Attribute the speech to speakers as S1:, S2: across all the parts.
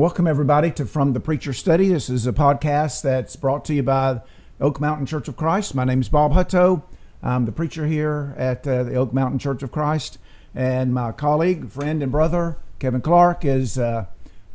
S1: welcome everybody to From the Preacher Study. This is a podcast that's brought to you by Oak Mountain Church of Christ. My name is Bob Hutto. I'm the preacher here at uh, the Oak Mountain Church of Christ, and my colleague, friend, and brother Kevin Clark is. Uh,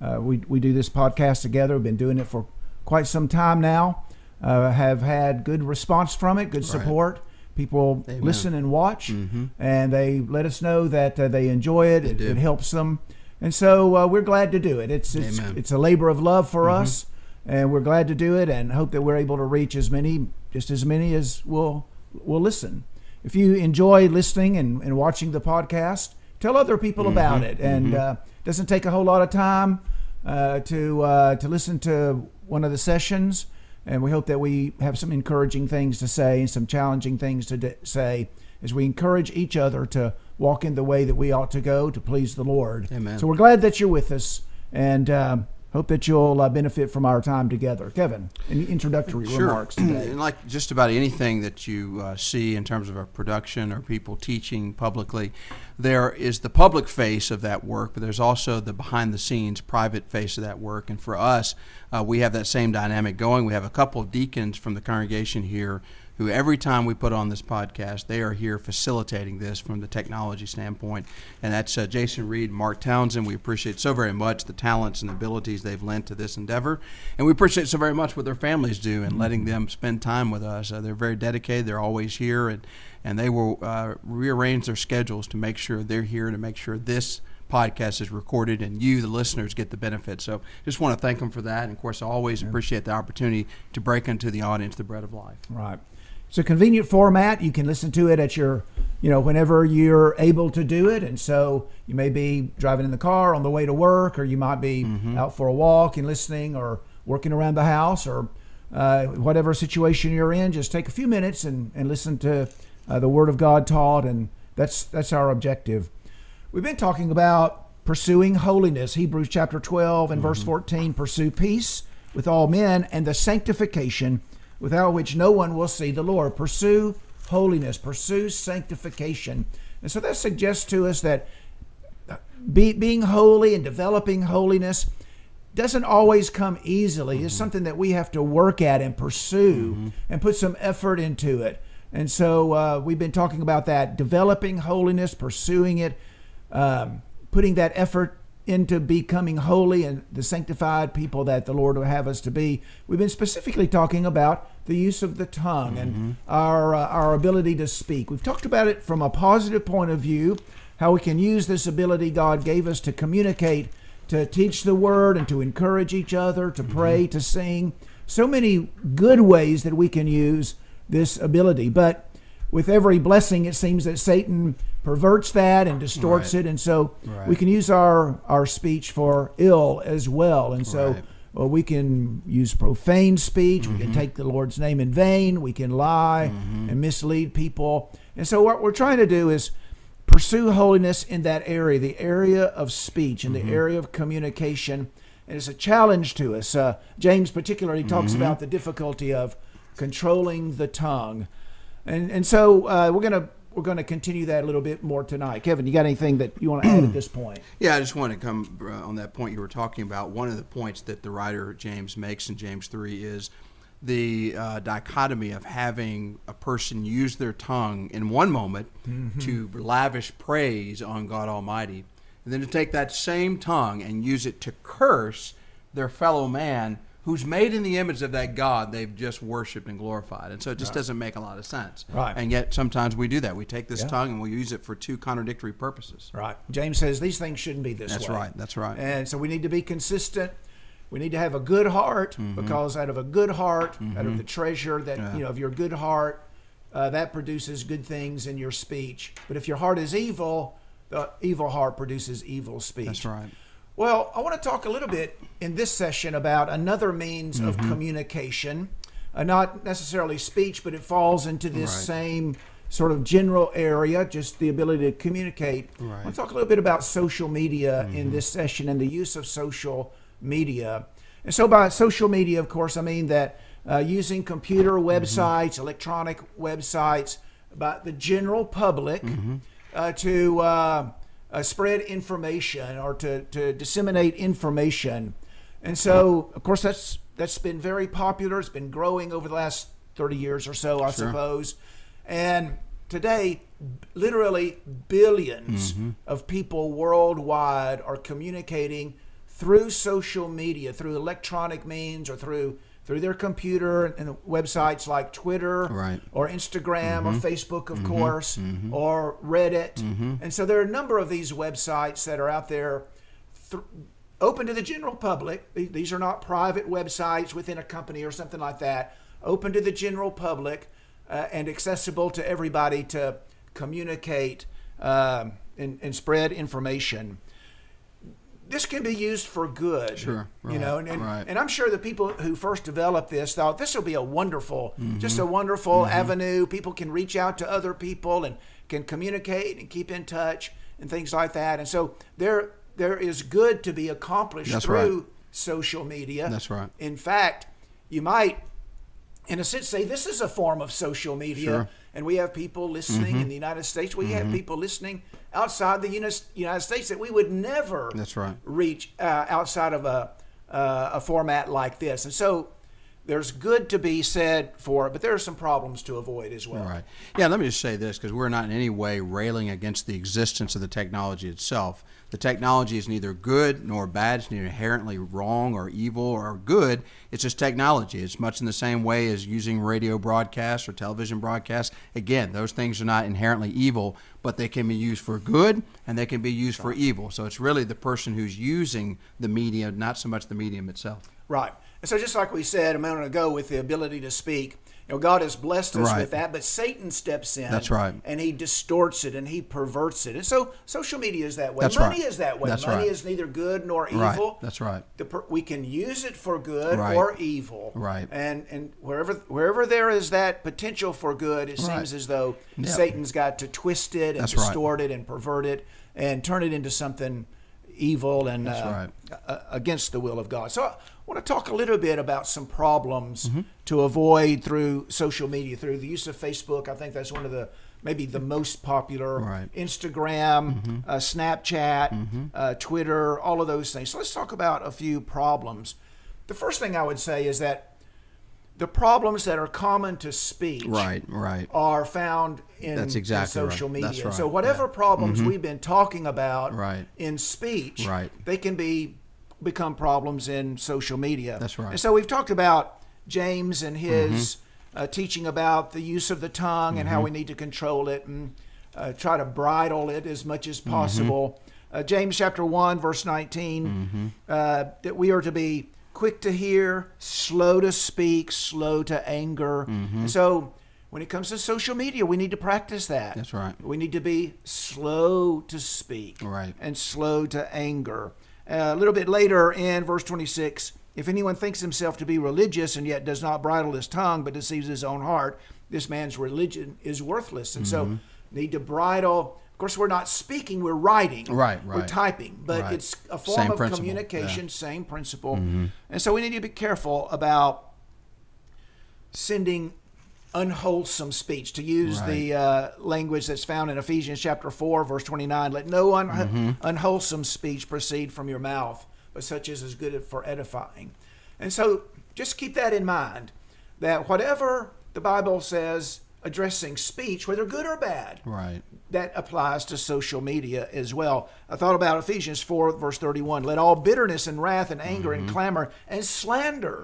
S1: uh, we we do this podcast together. We've been doing it for quite some time now. Uh, have had good response from it, good support. People
S2: Amen.
S1: listen and watch,
S2: Mhm.
S1: and they let us know that uh, they enjoy it.
S2: They
S1: It, it helps them, and so uh, we're glad to do it. It's it's
S2: Amen.
S1: it's a labor of love for
S2: Mhm.
S1: us, and we're glad to do it, and hope that we're able to reach as many, just as many as will will listen. If you enjoy listening and, and watching the podcast, tell other people about
S2: Mhm.
S1: it. And
S2: Mhm.
S1: uh, doesn't take a whole lot of time uh, to uh, to listen to one of the sessions. And we hope that we have some encouraging things to say and some challenging things to d- say as we encourage each other to walk in the way that we ought to go to please the Lord.
S2: Amen.
S1: So we're glad that you're with us and um, hope that you'll uh, benefit from our time together. Kevin, any introductory remarks today?
S2: and like just about anything that you uh, see in terms of a production or people teaching publicly, there is the public face of that work, but there's also the behind the scenes private face of that work. And for us, uh, we have that same dynamic going. We have a couple of deacons from the congregation here who every time we put on this podcast, they are here facilitating this from the technology standpoint. And that's uh, Jason Reed, Mark Townsend. We appreciate so very much the talents and abilities they've lent to this endeavor. And we appreciate so very much what their families do and letting them spend time with us. Uh, they're very dedicated. They're always here, and, and they will uh, rearrange their schedules to make sure they're here to make sure this podcast is recorded and you, the listeners, get the benefit. So just want to thank them for that. And of course, I always appreciate the opportunity to break into the audience the bread of life.
S1: Right. It's a convenient format. You can listen to it at your, you know, whenever you're able to do it. And so you may be driving in the car on the way to work, or you might be out for a walk and listening, or working around the house, or uh, whatever situation you're in. Just take a few minutes and, and listen to uh, the Word of God taught, and that's that's our objective. We've been talking about pursuing holiness. Hebrews chapter 12 and verse 14 pursue peace with all men and the sanctification without which no one will see the Lord. Pursue holiness, pursue sanctification. And so that suggests to us that be, being holy and developing holiness doesn't always come easily. It's something that we have to work at and pursue and put some effort into it. And so uh, we've been talking about that developing holiness, pursuing it, um, putting that effort into becoming holy and the sanctified people that the Lord will have us to be. We've been specifically talking about the use of the tongue and our uh, our ability to speak. We've talked about it from a positive point of view, how we can use this ability God gave us to communicate, to teach the word and to encourage each other, to pray, to sing. So many good ways that we can use this ability. But with every blessing, it seems that Satan perverts that and distorts
S2: Right.
S1: it, and so
S2: Right.
S1: we can use our our speech for ill as well. And so
S2: Right.
S1: well, we can use profane speech. We
S2: Mm-hmm.
S1: can take the Lord's name in vain. We can lie and mislead people. And so what we're trying to do is pursue holiness in that area, the area of speech and
S2: Mm-hmm.
S1: the area of communication. And it's a challenge to us. Uh, James particularly talks
S2: Mm-hmm.
S1: about the difficulty of controlling the tongue. And and so uh, we're gonna we're gonna continue that a little bit more tonight. Kevin, you got anything that you want to add at this point?
S2: Yeah, I just want to come uh, on that point you were talking about. One of the points that the writer James makes in James 3 is the uh, dichotomy of having a person use their tongue in one moment to lavish praise on God Almighty, and then to take that same tongue and use it to curse their fellow man who's made in the image of that God they've just worshiped and glorified. And so it just doesn't make a lot of sense.
S1: Right.
S2: And yet sometimes we do that. We take this
S1: Yeah.
S2: tongue and we use it for two contradictory purposes.
S1: Right. James says these things shouldn't be this way.
S2: That's
S1: way.
S2: right. That's right.
S1: And so we need to be consistent. We need to have a good heart because out of a good heart, out of the treasure that
S2: Yeah.
S1: you know of your good heart, uh, that produces good things in your speech. But if your heart is evil, the evil heart produces evil speech.
S2: That's right.
S1: Well, I want to talk a little bit in this session about another means of communication, uh, not necessarily speech, but it falls into this
S2: Right.
S1: same sort of general area, just the ability to communicate. I want to talk a little bit about social media in this session and the use of social media. And so, by social media, of course, I mean that uh, using computer websites, electronic websites, by the general public uh, to uh, spread information or to, to disseminate information. And so, of course, that's that's been very popular. It's been growing over the last 30 years or so, I
S2: Sure.
S1: suppose. And today, literally 1000000000s
S2: Mm-hmm.
S1: of people worldwide are communicating through social media, through electronic means, or through through their computer and websites like Twitter
S2: Right.
S1: or Instagram
S2: Mm-hmm.
S1: or Facebook, of course, or Reddit.
S2: Mm-hmm.
S1: And so there are a number of these websites that are out there th- open to the general public. These are not private websites within a company or something like that. Open to the general public uh, and accessible to everybody to communicate um, and, and spread information. This can be used for good.
S2: Sure,
S1: You know, and, and,
S2: right.
S1: and I'm sure the people who first developed this thought this will be a wonderful,
S2: Mm-hmm.
S1: just a wonderful avenue. People can reach out to other people and can communicate and keep in touch and things like that. And so there, there is good to be accomplished
S2: That's
S1: through
S2: right.
S1: social media.
S2: That's right.
S1: In fact, you might, in a sense, say this is a form of social media.
S2: Sure. Mm-hmm.
S1: And we have people listening in the United States. We have people listening outside the United States that we would never
S2: That's right.
S1: reach uh, outside of a uh, a format like this. And so there's good to be said for it, but there are some problems to avoid as well.
S2: Right. Yeah, let me just say this because we're not in any way railing against the existence of the technology itself. The technology is neither good nor bad. It's neither inherently wrong or evil or good. It's just technology. It's much in the same way as using radio broadcasts or television broadcasts. Again, those things are not inherently evil, but they can be used for good and they can be used for evil. So it's really the person who's using the medium, not so much the medium itself.
S1: Right. And so just like we said a moment ago with the ability to speak, you know, God has blessed us
S2: Right.
S1: with that, but Satan steps in.
S2: That's right.
S1: And he distorts it and he perverts it. And so social media is that way.
S2: That's
S1: Money
S2: right.
S1: is that way.
S2: That's
S1: Money
S2: right.
S1: is neither good nor evil.
S2: That's right.
S1: The per, we can use it for good or evil.
S2: Right.
S1: And and wherever wherever there is that potential for good, it seems as though
S2: Yeah.
S1: Satan's got to twist it and
S2: That's
S1: distort it and pervert it and turn it into something evil and uh, uh, against the will of God. So I want to talk a little bit about some problems
S2: Mm-hmm.
S1: to avoid through social media, through the use of Facebook. I think that's one of the maybe the most popular.
S2: Right. Mm-hmm.
S1: Instagram, uh, Snapchat, uh, Twitter, all of those things. So let's talk about a few problems. The first thing I would say is that the problems that are common to speech
S2: Right, right.
S1: are found in,
S2: That's
S1: in
S2: exactly right.
S1: social media.
S2: That's
S1: And So whatever
S2: Yeah. Mm-hmm.
S1: problems we've been talking about
S2: Right.
S1: in speech,
S2: Right.
S1: they can be become problems in social media.
S2: That's right.
S1: And so we've talked about James and his
S2: Mm-hmm.
S1: uh, teaching about the use of the tongue and how we need to control it and uh, try to bridle it as much as possible. Uh, James chapter 1, verse 19, uh, that we are to be quick to hear, slow to speak, slow to anger. So when it comes to social media, we need to practice that.
S2: That's right.
S1: We need to be slow to speak
S2: Right.
S1: and slow to anger. Uh, a little bit later in verse 26, if anyone thinks himself to be religious and yet does not bridle his tongue but deceives his own heart, this man's religion is worthless. And
S2: Mm-hmm.
S1: so, need to bridle. Of course, we're not speaking; we're writing.
S2: Right, right.
S1: We're typing, but
S2: Right.
S1: it's a form
S2: Same
S1: of
S2: principle,
S1: communication,
S2: yeah.
S1: same principle. And so, we need to be careful about sending unwholesome speech to use the uh, language that's found in ephesians chapter 4 verse 29 let no un-
S2: Mm-hmm.
S1: unwholesome speech proceed from your mouth but such as is good for edifying and so just keep that in mind that whatever the bible says addressing speech whether good or bad
S2: Right.
S1: that applies to social media as well. I thought about Ephesians 4, verse 31. Let all bitterness and wrath and anger
S2: Mm-hmm.
S1: and clamor and slander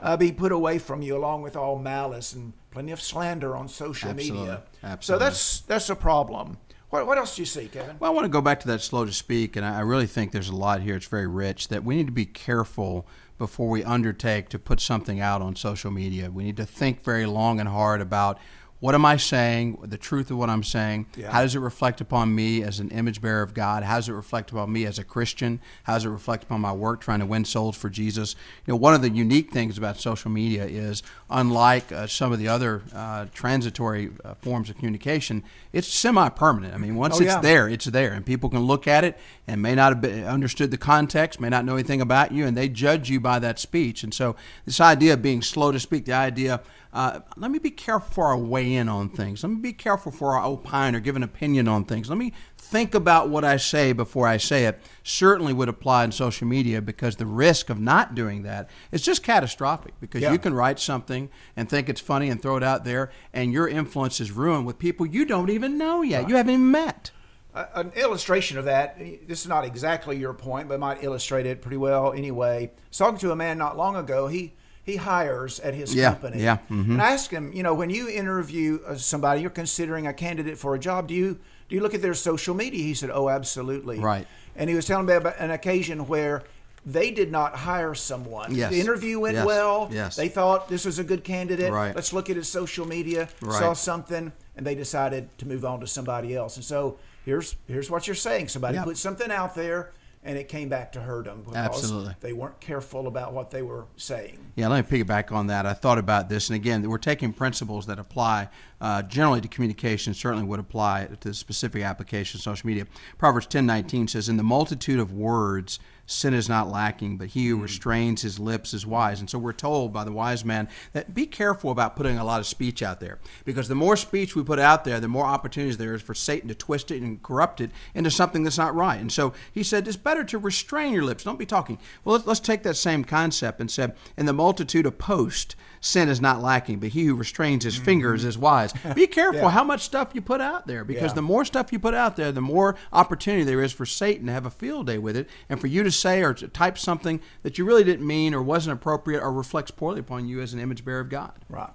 S1: uh, be put away from you, along with all malice and plenty of slander on social
S2: Absolutely.
S1: media. So that's that's a problem. What, what else do you see, Kevin?
S2: Well, I want to go back to that slow to speak, and I I really think there's a lot here. It's very rich that we need to be careful before we undertake to put something out on social media. We need to think very long and hard about what am I saying, the truth of what I'm saying.
S1: Yeah.
S2: How does it reflect upon me as an image bearer of God? How does it reflect upon me as a Christian? How does it reflect upon my work trying to win souls for Jesus? You know, one of the unique things about social media is, unlike uh, some of the other uh, transitory uh, forms of communication, it's semi-permanent. I mean, once
S1: Oh,
S2: it's there, it's there, and people can look at it and may not have been, understood the context, may not know anything about you, and they judge you by that speech. And so, this idea of being slow to speak, the idea, uh, let me be careful before I weigh in on things. Let me be careful for I opine or give an opinion on things. Let me think about what I say before I say it. Certainly would apply in social media because the risk of not doing that is just catastrophic because
S1: Yeah.
S2: you can write something and think it's funny and throw it out there, and your influence is ruined with people you don't even know yet. You haven't even met.
S1: A- an illustration of that. This is not exactly your point, but might illustrate it pretty well. Anyway, I was talking to a man not long ago. He he hires at his
S2: Yeah,
S1: company.
S2: yeah, mhm.
S1: And I asked him, you know, when you interview uh, somebody, you're considering a candidate for a job. Do you do you look at their social media? He said, oh, absolutely.
S2: Right.
S1: And he was telling me about an occasion where they did not hire someone.
S2: Yes.
S1: The interview went
S2: Yes.
S1: well.
S2: Yes.
S1: They thought this was a good candidate.
S2: Right.
S1: Let's look at his social media.
S2: Right.
S1: Saw something, and they decided to move on to somebody else. And so here's here's what you're saying. Somebody
S2: Yeah.
S1: put something out there, and it came back to hurt them because
S2: Absolutely.
S1: they weren't careful about what they were saying.
S2: Yeah, let me piggyback on that. I thought about this, and again, we're taking principles that apply uh, generally to communication, certainly would apply to the specific application of social media. Proverbs ten nineteen says, "In the multitude of words, sin is not lacking, but he who hmm. restrains his lips is wise." And so we're told by the wise man that be careful about putting a lot of speech out there, because the more speech we put out there, the more opportunities there is for Satan to twist it and corrupt it into something that's not right. And so he said, "It's better to restrain your lips. Don't be talking." Well, let's, let's take that same concept and said, "In the multitude of posts." Sin is not lacking, but he who restrains his fingers hmm. is wise. Be careful
S1: Yeah.
S2: how much stuff you put out there because
S1: Yeah.
S2: the more stuff you put out there, the more opportunity there is for Satan to have a field day with it and for you to say or to type something that you really didn't mean or wasn't appropriate or reflects poorly upon you as an image bearer of God.
S1: Right.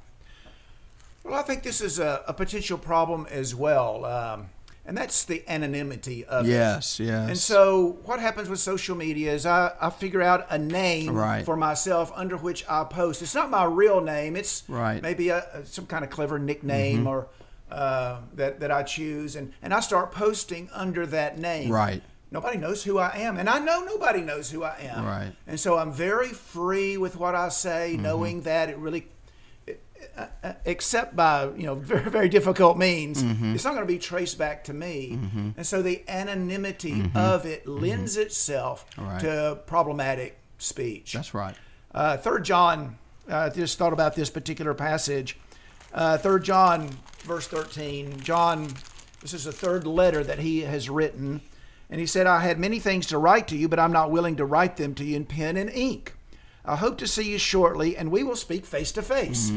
S1: Well, I think this is a, a potential problem as well, um, and that's the anonymity of it.
S2: Yes, yes.
S1: And so, what happens with social media is I, I figure out a name
S2: Right.
S1: for myself under which I post. It's not my real name. It's
S2: Right. Mm-hmm.
S1: maybe a, some kind of clever nickname or uh, that that I choose, and and I start posting under that name.
S2: Right.
S1: Nobody knows who I am, and I know nobody knows who I am.
S2: Right.
S1: And so I'm very free with what I say,
S2: Mm-hmm.
S1: knowing that it really uh, except by you know very very difficult means
S2: Mm-hmm.
S1: it's not going to be traced back to me and so the anonymity of it lends itself
S2: Mm-hmm. Right.
S1: to problematic speech
S2: That's right.
S1: uh, third john uh, just thought about this particular passage uh, third john verse 13 john this is the third letter that he has written and he said i had many things to write to you but i'm not willing to write them to you in pen and ink I hope to see you shortly, and we will speak face to face.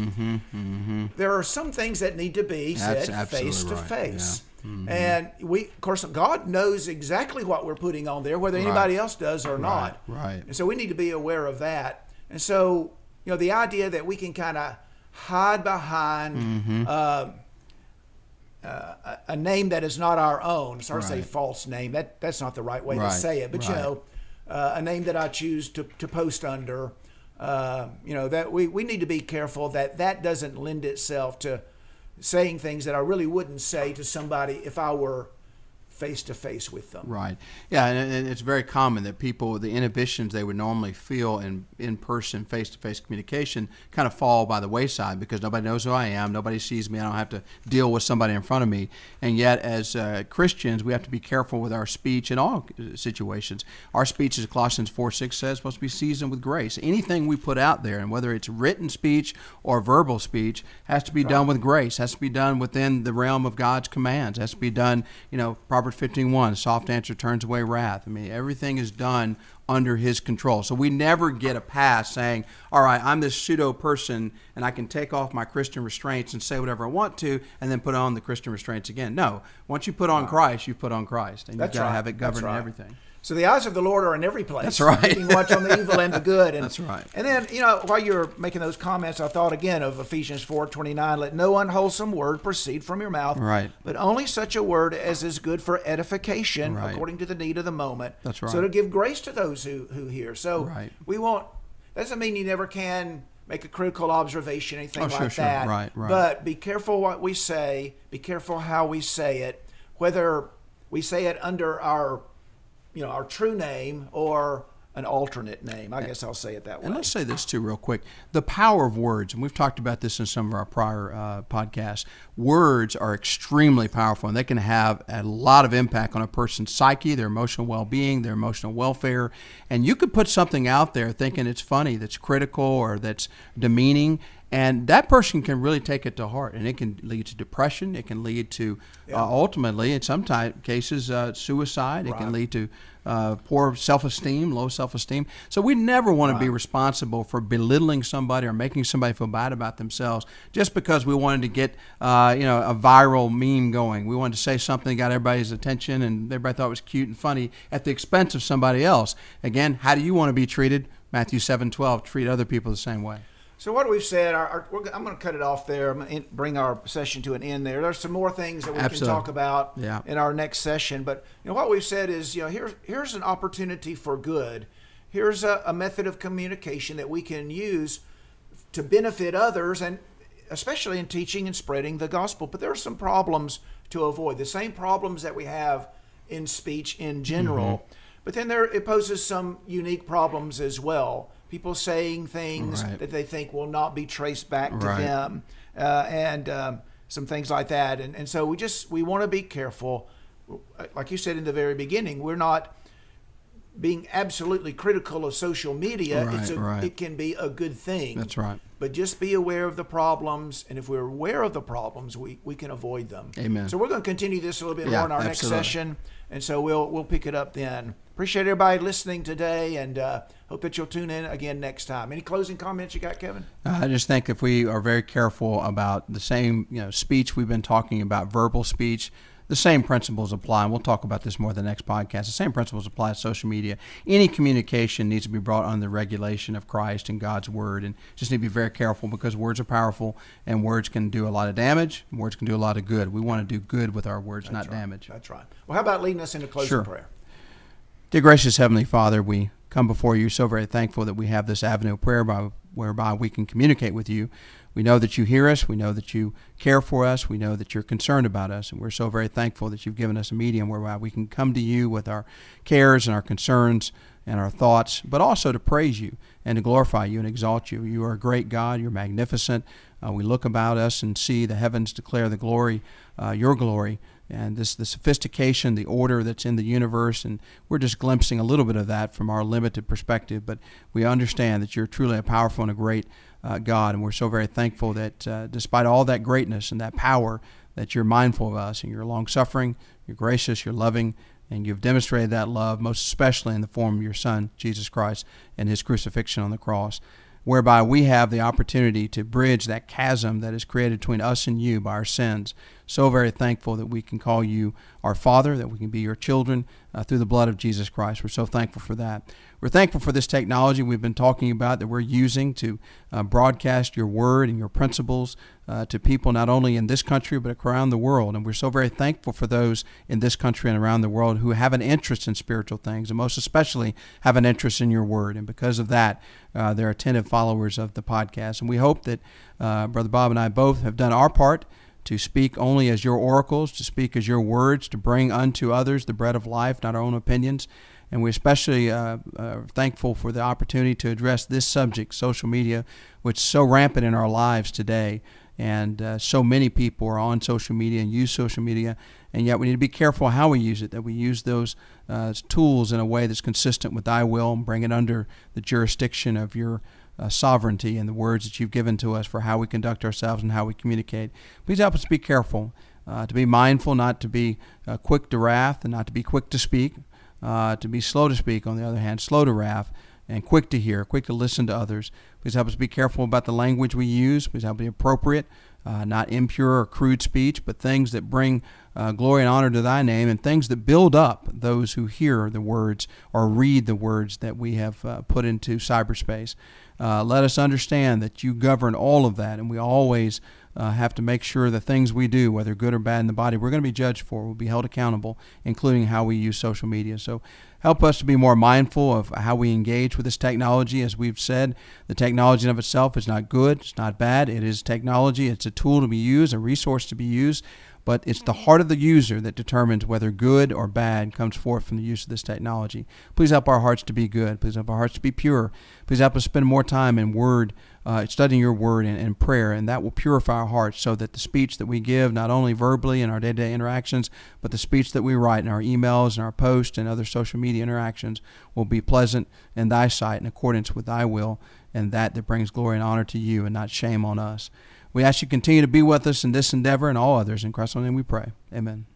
S1: There are some things that need to be
S2: That's
S1: said face to face.
S2: Mm-hmm.
S1: And we, of course, God knows exactly what we're putting on there, whether anybody else does or not.
S2: right.
S1: And so we need to be aware of that. And so, you know, the idea that we can kind of hide behind
S2: Mm-hmm.
S1: uh, uh, a, a name that is not our own, sorry to say false name, that that's not the right way
S2: Right,
S1: to say it, but you know, uh, a name that I choose to, to post under. Uh, you know that we, we need to be careful that that doesn't lend itself to saying things that I really wouldn't say to somebody if I were face to face with them.
S2: Right. Yeah, and, and it's very common that people, the inhibitions they would normally feel in in person, face to face communication, kind of fall by the wayside because nobody knows who I am, nobody sees me, I don't have to deal with somebody in front of me. And yet, as uh, Christians, we have to be careful with our speech in all uh, situations. Our speech, as Colossians 4 6 says, supposed to be seasoned with grace. Anything we put out there, and whether it's written speech or verbal speech, has to be done with grace, has to be done within the realm of God's commands, has to be done, you know, Proverbs 15:1, soft answer turns away wrath. I mean, everything is done under his control. So we never get a pass saying, "All right, I'm this pseudo person and I can take off my Christian restraints and say whatever I want to and then put on the Christian restraints again." No. Once you put on Christ, you put on Christ, and
S1: That's
S2: you've got
S1: right.
S2: to have it govern
S1: right.
S2: everything.
S1: So the eyes of the Lord are in every place.
S2: That's right.
S1: Keeping watch on the evil and the good. And,
S2: That's right.
S1: And then, you know, while you're making those comments, I thought again of Ephesians four twenty nine. Let no unwholesome word proceed from your mouth,
S2: Right.
S1: But only such a word as is good for edification,
S2: Right.
S1: according to the need of the moment.
S2: That's right.
S1: So to give grace to those who who hear. So
S2: Right.
S1: we won't. Doesn't mean you never can make a critical observation, anything
S2: Oh,
S1: like
S2: sure, sure.
S1: that.
S2: Right, right.
S1: But be careful what we say. Be careful how we say it. Whether we say it under our you know, our true name or an alternate name. I guess I'll say it that way.
S2: And let's say this too, real quick: the power of words, and we've talked about this in some of our prior uh, podcasts. Words are extremely powerful, and they can have a lot of impact on a person's psyche, their emotional well-being, their emotional welfare. And you could put something out there thinking it's funny, that's critical, or that's demeaning. And that person can really take it to heart, and it can lead to depression. It can lead to uh, ultimately, in some ty- cases, uh, suicide. It can lead to uh, poor self-esteem, low self-esteem. So we never want to be responsible for belittling somebody or making somebody feel bad about themselves just because we wanted to get uh, you know a viral meme going. We wanted to say something that got everybody's attention and everybody thought it was cute and funny at the expense of somebody else. Again, how do you want to be treated? Matthew seven twelve. Treat other people the same way.
S1: So what we've said, our, our, we're, I'm going to cut it off there. I'm going to bring our session to an end there. There's some more things that we
S2: Absolutely.
S1: can talk about
S2: Yeah.
S1: in our next session. But you know what we've said is, you know, here's here's an opportunity for good. Here's a, a method of communication that we can use to benefit others, and especially in teaching and spreading the gospel. But there are some problems to avoid. The same problems that we have in speech in general.
S2: Mm-hmm.
S1: But then there it poses some unique problems as well. People saying things
S2: Right.
S1: that they think will not be traced back to
S2: Right.
S1: them, uh, and um, some things like that. And and so we just we want to be careful. Like you said in the very beginning, we're not being absolutely critical of social media. it's
S2: Right,
S1: a,
S2: right.
S1: It can be a good thing.
S2: That's right.
S1: But just be aware of the problems, and if we're aware of the problems, we, we can avoid them.
S2: Amen.
S1: So we're going to continue this a little bit
S2: Yeah,
S1: more in our
S2: absolutely.
S1: next session, and so we'll we'll pick it up then. Appreciate everybody listening today, and uh, hope that you'll tune in again next time. Any closing comments you got, Kevin?
S2: Uh, I just think if we are very careful about the same, you know, speech we've been talking about, verbal speech, the same principles apply. And we'll talk about this more in the next podcast. The same principles apply to social media. Any communication needs to be brought under the regulation of Christ and God's word, and just need to be very careful because words are powerful, and words can do a lot of damage. Words can do a lot of good. We want to do good with our words, not
S1: right.
S2: damage.
S1: That's right. Well, how about leading us into closing
S2: Sure.
S1: prayer?
S2: Dear gracious Heavenly Father, we come before you so very thankful that we have this avenue of prayer by, whereby we can communicate with you. We know that you hear us. We know that you care for us. We know that you're concerned about us. And we're so very thankful that you've given us a medium whereby we can come to you with our cares and our concerns and our thoughts, but also to praise you and to glorify you and exalt you. You are a great God. You're magnificent. Uh, we look about us and see the heavens declare the glory, uh, your glory and this the sophistication, the order that's in the universe, and we're just glimpsing a little bit of that from our limited perspective. But we understand that you're truly a powerful and a great uh, God, and we're so very thankful that uh, despite all that greatness and that power, that you're mindful of us and you're long suffering, you're gracious, you're loving, and you've demonstrated that love most especially in the form of your Son Jesus Christ and His crucifixion on the cross whereby we have the opportunity to bridge that chasm that is created between us and you by our sins. So very thankful that we can call you our Father, that we can be your children uh, through the blood of Jesus Christ. We're so thankful for that. We're thankful for this technology we've been talking about that we're using to uh, broadcast your word and your principles uh, to people not only in this country but around the world. And we're so very thankful for those in this country and around the world who have an interest in spiritual things and most especially have an interest in your word. And because of that, uh, they're attentive followers of the podcast. And we hope that uh, Brother Bob and I both have done our part to speak only as your oracles, to speak as your words, to bring unto others the bread of life, not our own opinions. And we're especially uh, uh, thankful for the opportunity to address this subject, social media, which is so rampant in our lives today. And uh, so many people are on social media and use social media, and yet we need to be careful how we use it, that we use those uh, tools in a way that's consistent with thy will and bring it under the jurisdiction of your uh, sovereignty and the words that you've given to us for how we conduct ourselves and how we communicate. Please help us be careful, uh, to be mindful, not to be uh, quick to wrath and not to be quick to speak, uh, to be slow to speak, on the other hand, slow to wrath, and quick to hear, quick to listen to others. Please help us be careful about the language we use. Please help be appropriate, uh, not impure or crude speech, but things that bring uh, glory and honor to thy name and things that build up those who hear the words or read the words that we have put into cyberspace. Uh, let us understand that you govern all of that, and we always uh, have to make sure the things we do, whether good or bad in the body, we're going to be judged for. We'll be held accountable, including how we use social media. So help us to be more mindful of how we engage with this technology. As we've said, the technology in of itself is not good, it's not bad. It is technology, it's a tool to be used, a resource to be used, but it's the heart of the user that determines whether good or bad comes forth from the use of this technology. Please help our hearts to be good. Please help our hearts to be pure. Please help us spend more time in word, uh, studying your word and, and prayer, and that will purify our hearts so that the speech that we give, not only verbally in our day to day interactions, but the speech that we write in our emails and our posts and other social media interactions will be pleasant in thy sight in accordance with thy will, and that that brings glory and honor to you and not shame on us. We ask you to continue to be with us in this endeavor and all others. In Christ's name we pray. Amen.